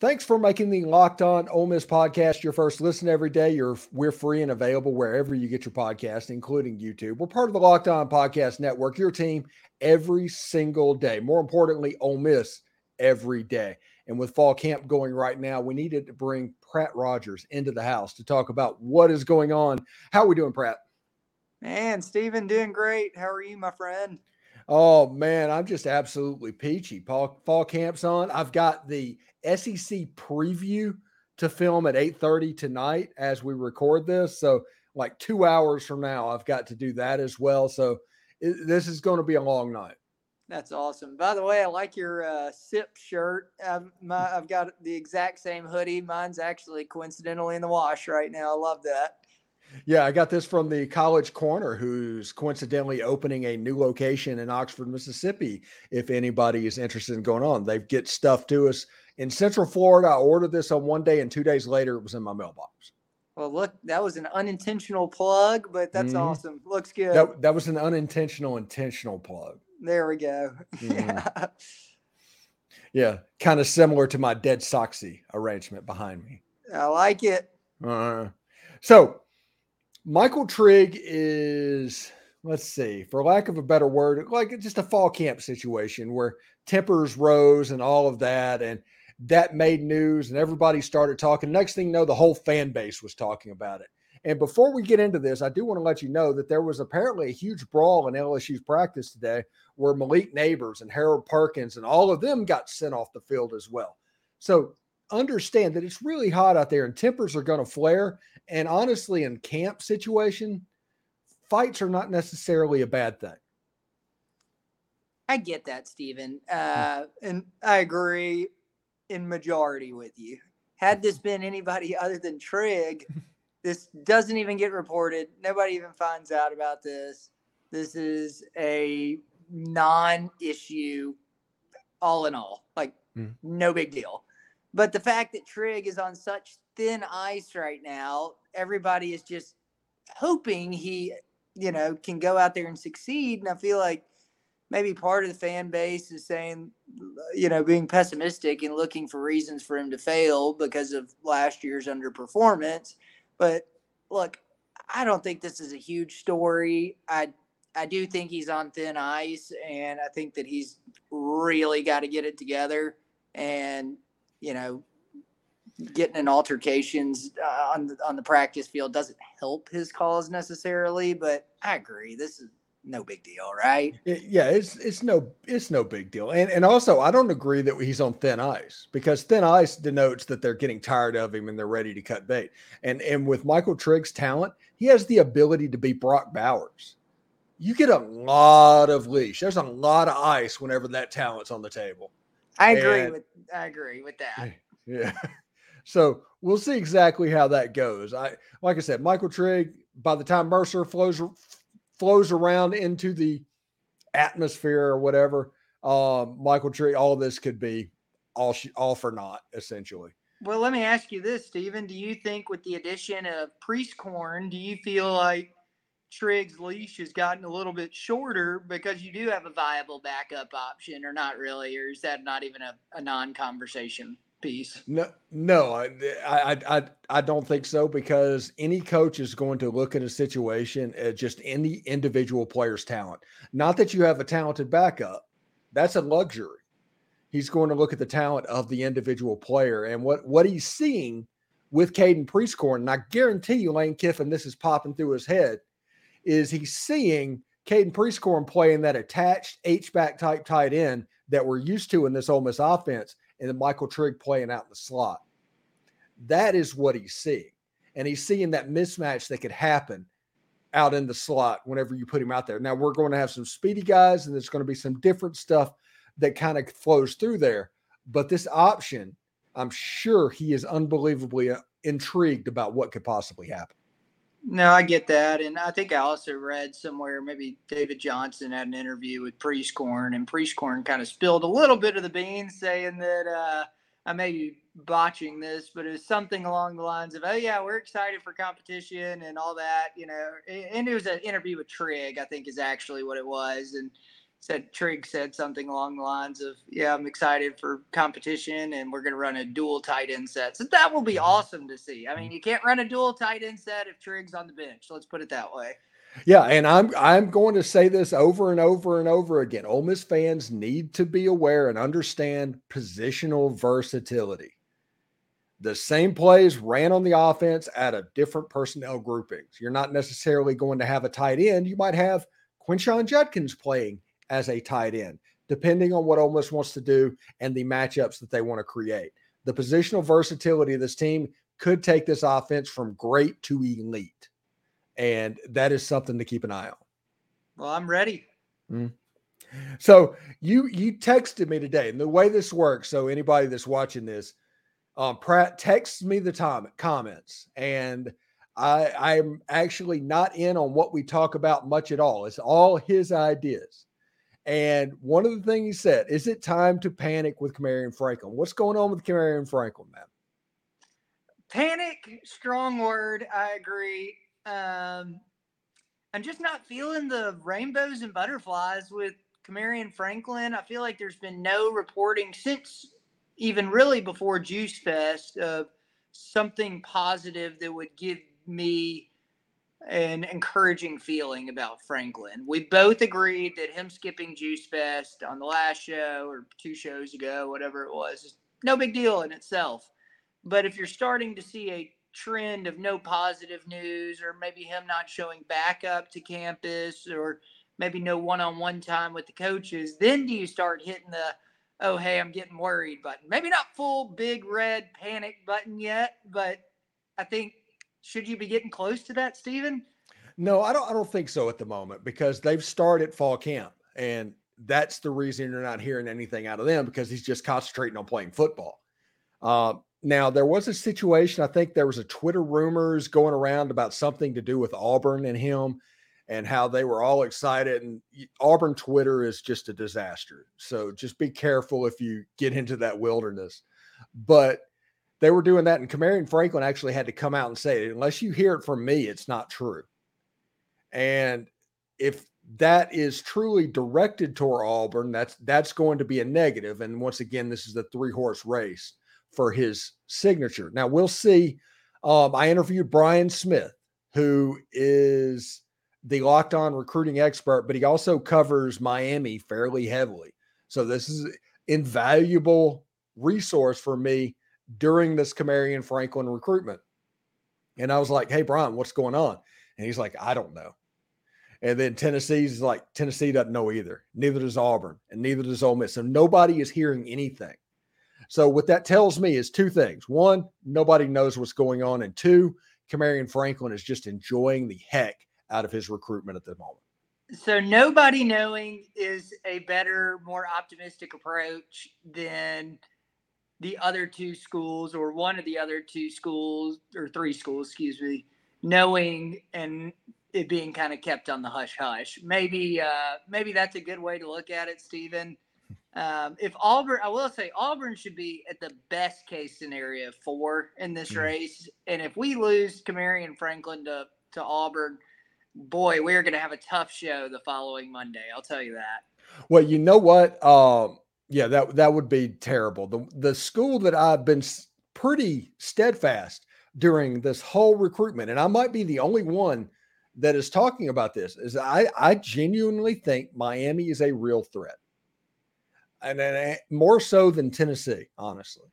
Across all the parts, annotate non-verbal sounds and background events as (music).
Thanks for making the Locked On Ole Miss podcast your first listen every day. You're we're free and available wherever you get your podcast, including YouTube. We're part of the Locked On Podcast Network. Your team every single day. More importantly, Ole Miss every day. And with fall camp going right now, we needed to bring Pratt Rogers into the house to talk about what is going on. How are we doing, Pratt? Man, Stephen, doing great. How are you, my friend? Oh man, I'm just absolutely peachy. Fall, fall camp's on. I've got the SEC preview to film at 8:30 tonight as we record this. So like 2 hours from now I've got to do that as well. So it, this is going to be a long night. That's awesome. By the way, I like your uh, SIP shirt. I've, my, (laughs) I've got the exact same hoodie. Mine's actually coincidentally in the wash right now. I love that. Yeah, I got this from the College Corner, who's coincidentally opening a new location in Oxford, Mississippi. If anybody is interested in going on, they get stuff to us in Central Florida. I ordered this on one day, and two days later, it was in my mailbox. Well, look, that was an unintentional plug, but that's mm-hmm. awesome. Looks good. That, that was an unintentional, intentional plug. There we go. Mm-hmm. (laughs) yeah, kind of similar to my dead soxy arrangement behind me. I like it. Uh, so, Michael Trigg is, let's see, for lack of a better word, like just a fall camp situation where tempers rose and all of that. And that made news and everybody started talking. Next thing you know, the whole fan base was talking about it. And before we get into this, I do want to let you know that there was apparently a huge brawl in LSU's practice today where Malik Nabers and Harold Perkins and all of them got sent off the field as well. So understand that it's really hot out there and tempers are going to flare. And honestly, in camp situation, fights are not necessarily a bad thing. I get that, Stephen. Hmm. Uh, and I agree in majority with you. Had this been anybody (laughs) other than Trigg, (laughs) this doesn't even get reported. Nobody even finds out about this. This is a non issue, all in all. Like, mm. no big deal. But the fact that Trigg is on such thin ice right now, everybody is just hoping he, you know, can go out there and succeed. And I feel like maybe part of the fan base is saying, you know, being pessimistic and looking for reasons for him to fail because of last year's underperformance. But look, I don't think this is a huge story. I I do think he's on thin ice, and I think that he's really got to get it together. And you know, getting in altercations uh, on the, on the practice field doesn't help his cause necessarily. But I agree, this is no big deal, right? Yeah, it's it's no it's no big deal. And and also I don't agree that he's on thin ice because thin ice denotes that they're getting tired of him and they're ready to cut bait. And and with Michael Trigg's talent, he has the ability to be Brock Bowers. You get a lot of leash. There's a lot of ice whenever that talent's on the table. I agree and, with I agree with that. Yeah. (laughs) So we'll see exactly how that goes. I like I said, Michael Trigg. By the time Mercer flows flows around into the atmosphere or whatever, um, Michael Tree, all this could be all all for naught essentially. Well, let me ask you this, Stephen. Do you think with the addition of Prieskorn, do you feel like Trigg's leash has gotten a little bit shorter because you do have a viable backup option, or not really, or is that not even a, a non-conversation? Piece. No, no, I, I, I, I don't think so because any coach is going to look at a situation at just any individual player's talent. Not that you have a talented backup, that's a luxury. He's going to look at the talent of the individual player and what what he's seeing with Caden Prieskorn. And I guarantee you, Lane Kiffin, this is popping through his head, is he's seeing Caden Prieskorn playing that attached H back type tight end that we're used to in this Ole Miss offense and then Michael Trigg playing out in the slot. That is what he's seeing. And he's seeing that mismatch that could happen out in the slot whenever you put him out there. Now, we're going to have some speedy guys, and there's going to be some different stuff that kind of flows through there. But this option, I'm sure he is unbelievably uh, intrigued about what could possibly happen. No, I get that. And I think I also read somewhere maybe David Johnson had an interview with Prieskorn, and Prieskorn kind of spilled a little bit of the beans saying that uh, I may be botching this, but it was something along the lines of, oh, yeah, we're excited for competition and all that, you know. And it was an interview with Trigg, I think is actually what it was. And said Trigg said something along the lines of, "Yeah, I'm excited for competition, and we're going to run a dual tight end set." So that will be mm-hmm. awesome to see. I mean, you can't run a dual tight end set if Trigg's on the bench. Let's put it that way. Yeah, and I'm I'm going to say this over and over and over again. Ole Miss fans need to be aware and understand positional versatility. The same plays ran on the offense at a different personnel groupings. You're not necessarily going to have a tight end. You might have Quinshon Judkins playing as a tight end, depending on what Ole Miss wants to do and the matchups that they want to create. The positional versatility of this team could take this offense from great to elite. And that is something to keep an eye on. Well, I'm ready. Mm. So you you texted me today, and the way this works, so anybody that's watching this, um, Pratt texts me the time comments, and I I'm actually not in on what we talk about much at all. It's all his ideas. And one of the things he said, is it time to panic with Kamarion Franklin? What's going on with Kamarion Franklin, man? Panic, strong word. I agree. Um, I'm just not feeling the rainbows and butterflies with Kamarion Franklin. I feel like there's been no reporting since even really before Juice Fest of something positive that would give me an encouraging feeling about Franklin. We both agreed that him skipping Juice Fest on the last show or two shows ago, whatever it was, is no big deal in itself. But if you're starting to see a trend of no positive news, or maybe him not showing back up to campus, or maybe no one on one time with the coaches, then do you start hitting the, oh, hey, I'm getting worried button? Maybe not full big red panic button yet, but I think should you be getting close to that, Stephen? No, I don't. I don't think so at the moment because they've started fall camp, and that's the reason you're not hearing anything out of them because he's just concentrating on playing football. Uh, now there was a situation. I think there was a Twitter rumors going around about something to do with Auburn and him, and how they were all excited. And Auburn Twitter is just a disaster. So just be careful if you get into that wilderness. But they were doing that, and Kamarion Franklin actually had to come out and say, unless you hear it from me, it's not true. And if that is truly directed toward Auburn, that's that's going to be a negative. And once again, this is the three horse race for his signature. Now we'll see. Um, I interviewed Brian Smith, who is the locked on recruiting expert, but he also covers Miami fairly heavily. So this is invaluable resource for me during this Kamarion Franklin recruitment. And I was like, hey, Brian, what's going on? And he's like, I don't know. And then Tennessee's like, Tennessee doesn't know either. Neither does Auburn, and neither does Ole Miss. So nobody is hearing anything. So what that tells me is two things. One, nobody knows what's going on. And two, Kamarion Franklin is just enjoying the heck out of his recruitment at the moment. So nobody knowing is a better, more optimistic approach than – the other two schools or one of the other two schools or three schools, excuse me, knowing and it being kind of kept on the hush hush. Maybe uh, maybe that's a good way to look at it, Stephen. (laughs) Um, if Auburn, I will say Auburn should be at the best case scenario four in this mm-hmm. race, and if we lose Kamarion Franklin to to Auburn, boy, we're going to have a tough show the following Monday. I'll tell you that. Well, you know what? Um, yeah, that that would be terrible. The the school that I've been pretty steadfast during this whole recruitment, and I might be the only one that is talking about this, is I I genuinely think Miami is a real threat, and, and more so than Tennessee, honestly.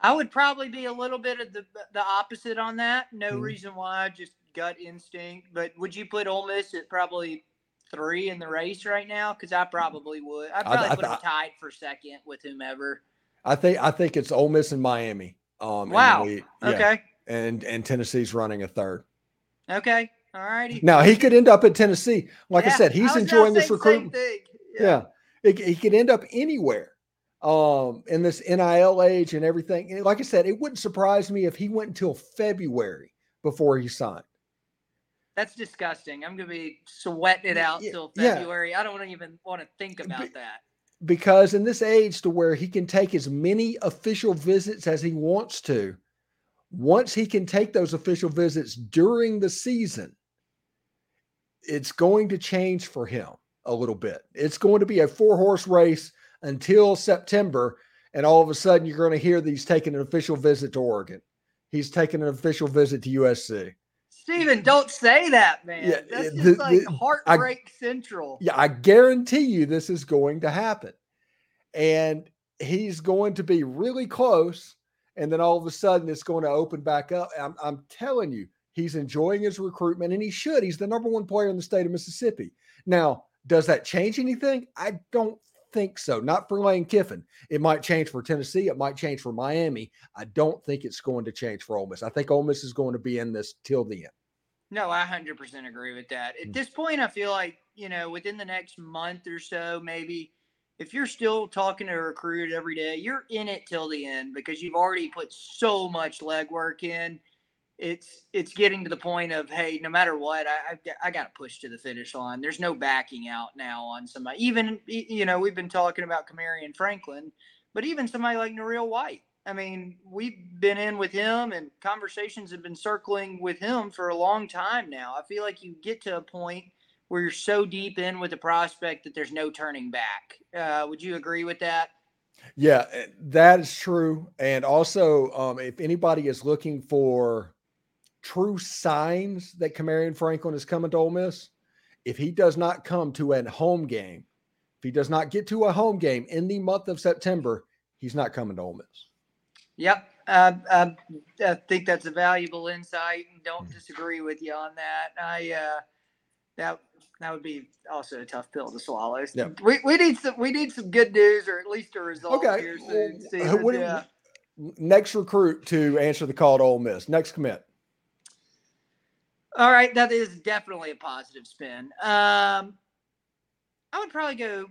I would probably be a little bit of the the opposite on that. No mm-hmm. reason why, just gut instinct. But would you put Ole Miss at probably three in the race right now? Because I probably would. I'd probably I, I, put them tied for second with whomever. I think I think it's Ole Miss and Miami. Um, wow. And yeah, okay. And and Tennessee's running a third. Okay. All righty. Now he could end up in Tennessee. Like yeah, I said, he's I enjoying this recruitment. Yeah. yeah. It, he could end up anywhere um in this NIL age and everything. And like I said, it wouldn't surprise me if he went until February before he signed. That's disgusting. I'm gonna be sweating it out yeah, till February. Yeah. I don't even want to think about Be- that. Because in this age to where he can take as many official visits as he wants to, once he can take those official visits during the season, it's going to change for him. a little bit. It's going to be a four horse race until September. And all of a sudden, you're going to hear that he's taking an official visit to Oregon. He's taking an official visit to USC. Steven, don't say that, man. Yeah, That's just the, like the, heartbreak I, central. Yeah, I guarantee you this is going to happen. And he's going to be really close. And then all of a sudden, it's going to open back up. I'm, I'm telling you, he's enjoying his recruitment, and he should. He's the number one player in the state of Mississippi. Now, does that change anything? I don't think so. Not for Lane Kiffin. It might change for Tennessee. It might change for Miami. I don't think it's going to change for Ole Miss. I think Ole Miss is going to be in this till the end. No, I 100% agree with that. At mm. this point, I feel like, you know, within the next month or so, maybe if you're still talking to a recruit every day, you're in it till the end because you've already put so much legwork in it's it's getting to the point of hey, no matter what, I I've, I got to push to the finish line. There's no backing out now on somebody. Even you know we've been talking about Kamarion Franklin, but even somebody like Noreel White. I mean, we've been in with him, and conversations have been circling with him for a long time now. I feel like you get to a point where you're so deep in with the prospect that there's no turning back. Uh, would you agree with that? Yeah, eh, that is true. And also, um, if anybody is looking for true signs that Kamarion Franklin is coming to Ole Miss, if he does not come to a home game, if he does not get to a home game in the month of September, he's not coming to Ole Miss. Yep. Uh, uh, I think that's a valuable insight and don't mm-hmm. disagree with you on that. I, uh, that, that would be also a tough pill to swallow. Yep. We, we need some we need some good news or at least a result okay. here soon. (laughs) What, yeah. Next recruit to answer the call to Ole Miss. Next commit. All right, that is definitely a positive spin. Um, I would probably go.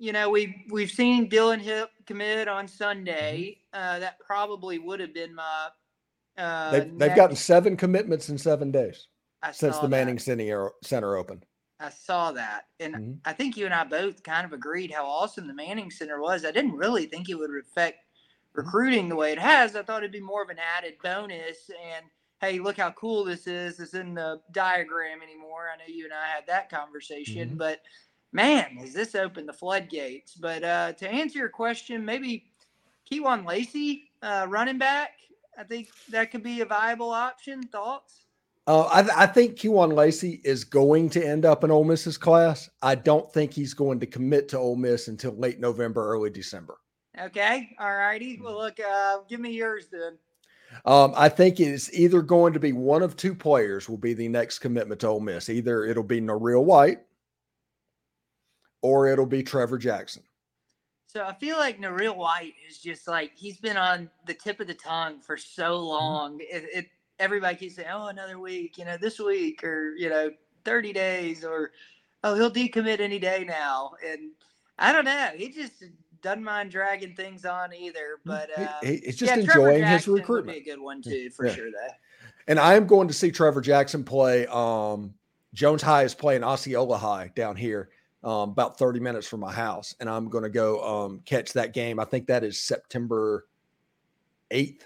You know, we've we've seen Dylan Hip commit on Sunday. Mm-hmm. Uh, that probably would have been my. Uh, they've, they've gotten seven commitments in seven days I since the Manning Center, Center opened. I saw that, and mm-hmm. I think you and I both kind of agreed how awesome the Manning Center was. I didn't really think it would affect mm-hmm. recruiting the way it has. I thought it'd be more of an added bonus and hey, look how cool this is. It's in the diagram anymore. I know you and I had that conversation, mm-hmm. but man, has this opened the floodgates? But uh, to answer your question, maybe Kewan Lacey, uh, running back. I think that could be a viable option. Thoughts? Uh, I, I, think Kewan Lacey is going to end up in Ole Miss's class. I don't think he's going to commit to Ole Miss until late November, early December. Okay. All righty. Well, look, uh, give me yours then. Um, I think it's either going to be one of two players will be the next commitment to Ole Miss. Either it'll be Noreel White or it'll be Trevor Jackson. So I feel like Noreel White is just like he's been on the tip of the tongue for so mm-hmm. long. It, it everybody keeps saying, "Oh, another week," you know, this week or you know, thirty days, or oh, he'll decommit any day now. And I don't know. He just doesn't mind dragging things on either. Mm, but uh, he's just yeah, enjoying his recruitment. Would be a good one too, for yeah. sure. Though. And I am going to see Trevor Jackson play. Um, Jones High is playing Osceola High down here, um, about 30 minutes from my house, and I'm going to go um, catch that game. I think that is September 8th.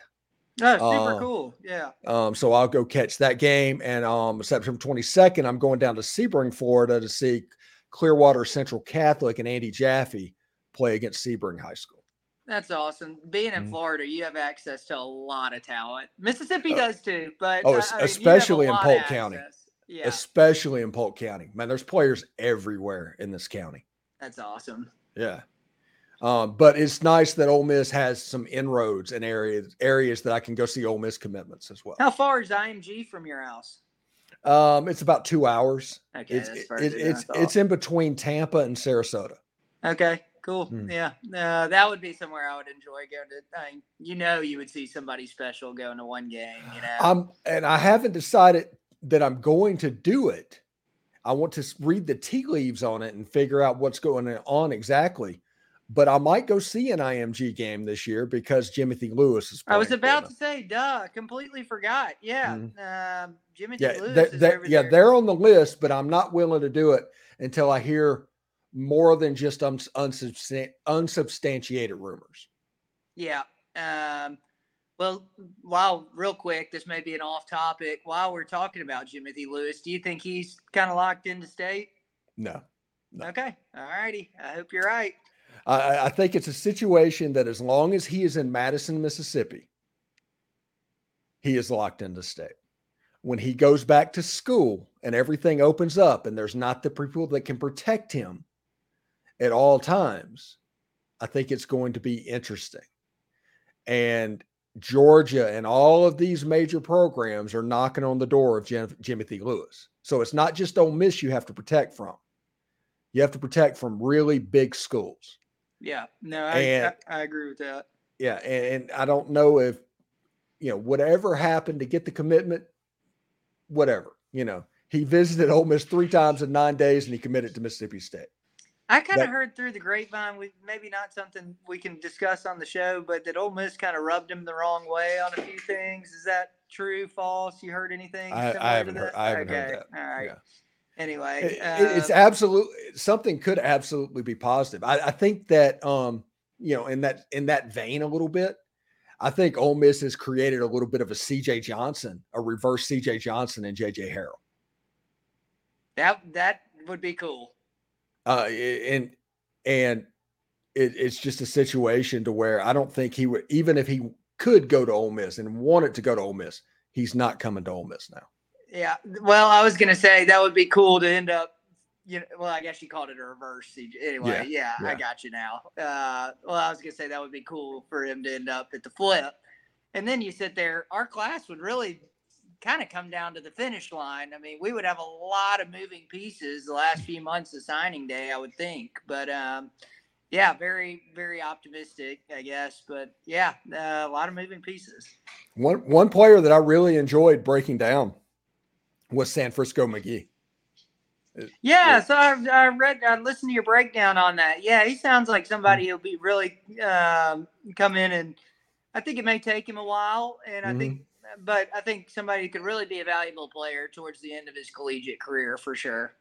Oh, super uh, cool. Yeah. Um, so I'll go catch that game. And um, September 22nd, I'm going down to Sebring, Florida to see Clearwater Central Catholic and Andy Jaffe play against Sebring High School. That's awesome. Being in mm-hmm. Florida, you have access to a lot of talent. Mississippi uh, does too, but oh, I especially in Polk County. Yeah. Especially in Polk County. Man, there's players everywhere in this county. That's awesome. Yeah. Um, but it's nice that Ole Miss has some inroads in areas areas that I can go see Ole Miss commitments as well. How far is IMG from your house? Um, it's about two hours. Okay, it's it, it's it's in between Tampa and Sarasota. Okay, Cool. Mm. Yeah. Uh, that would be somewhere I would enjoy going to. I mean, you know, you would see somebody special going to one game, you know. Um, and I haven't decided that I'm going to do it. I want to read the tea leaves on it and figure out what's going on exactly. But I might go see an IMG game this year because Jimothy Lewis is. I was about to say, duh, completely forgot. Yeah, mm uh, Jimothy yeah, Lewis. They, they, yeah, they're on the list, but I'm not willing to do it until I hear more than just unsubstan- unsubstantiated rumors. Yeah. Um, well, while real quick, this may be an off topic. While we're talking about Jimothy Lewis, do you think he's kind of locked into state? No. no. Okay. All righty. I hope you're right. I, I think it's a situation that as long as he is in Madison, Mississippi, he is locked into state. When he goes back to school and everything opens up and there's not the people that can protect him at all times, I think it's going to be interesting. And Georgia and all of these major programs are knocking on the door of Jim, Jimothy Lewis. So it's not just Ole Miss you have to protect from. You have to protect from really big schools. Yeah, no, I, And- I, I agree with that. Yeah, and, and I don't know if you know whatever happened to get the commitment, whatever. You know, he visited Ole Miss three times in nine days, and he committed to Mississippi State. I kind of heard through the grapevine, we maybe not something we can discuss on the show, but that Ole Miss kind of rubbed him the wrong way on a few things. Is that true, false? You heard anything? I- I haven't heard- I haven't heard that. All right. Yeah. Anyway, It- it- it's uh, absolute something could absolutely be positive. I, I think that um, you know, in that in that vein a little bit, I think Ole Miss has created a little bit of a CJ Johnson, a reverse CJ Johnson and JJ Harrell. that that would be cool. Uh, and and it, it's just a situation to where I don't think he would, even if he could go to Ole Miss and wanted to go to Ole Miss, he's not coming to Ole Miss now. Yeah. Well, I was gonna say that would be cool to end up. You know, well, I guess you called it a reverse CJ. Anyway, yeah, yeah. I got you now. Uh, well, I was gonna say that would be cool for him to end up at the flip, and then you sit there. Our class would really kind of come down to the finish line. I mean, we would have a lot of moving pieces the last few months of signing day, I would think. But um, yeah, very, very optimistic, I guess. But yeah, uh, a lot of moving pieces. One one player that I really enjoyed breaking down was San Francisco McGee. Yeah, Yeah. so I, I read, I listened to your breakdown on that. Yeah, he sounds like somebody who'll be really um, come in, and I think it may take him a while, and I think, but I think somebody who could really be a valuable player towards the end of his collegiate career for sure.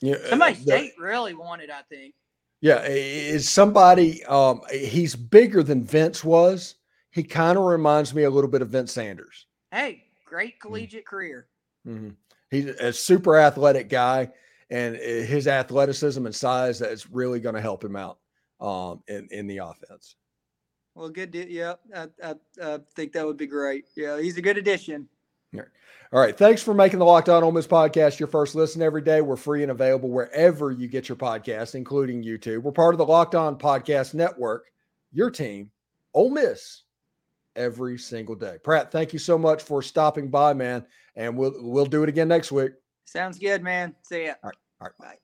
Yeah, Somebody the- state really wanted, I think. Yeah, is somebody um he's bigger than Vince was. He kind of reminds me a little bit of Vince Sanders. Hey, great collegiate career. Mhm. He's a super athletic guy, and his athleticism and size that's really going to help him out um in, in the offense. Well, good. De- yeah, I, I, I think that would be great. Yeah, he's a good addition. All right. Thanks for making the Locked On Ole Miss podcast your first listen every day. We're free and available wherever you get your podcasts, including YouTube. We're part of the Locked On Podcast Network, your team, Ole Miss, every single day. Pratt, thank you so much for stopping by, man. And we'll we'll do it again next week. Sounds good, man. See ya. All right. Bye.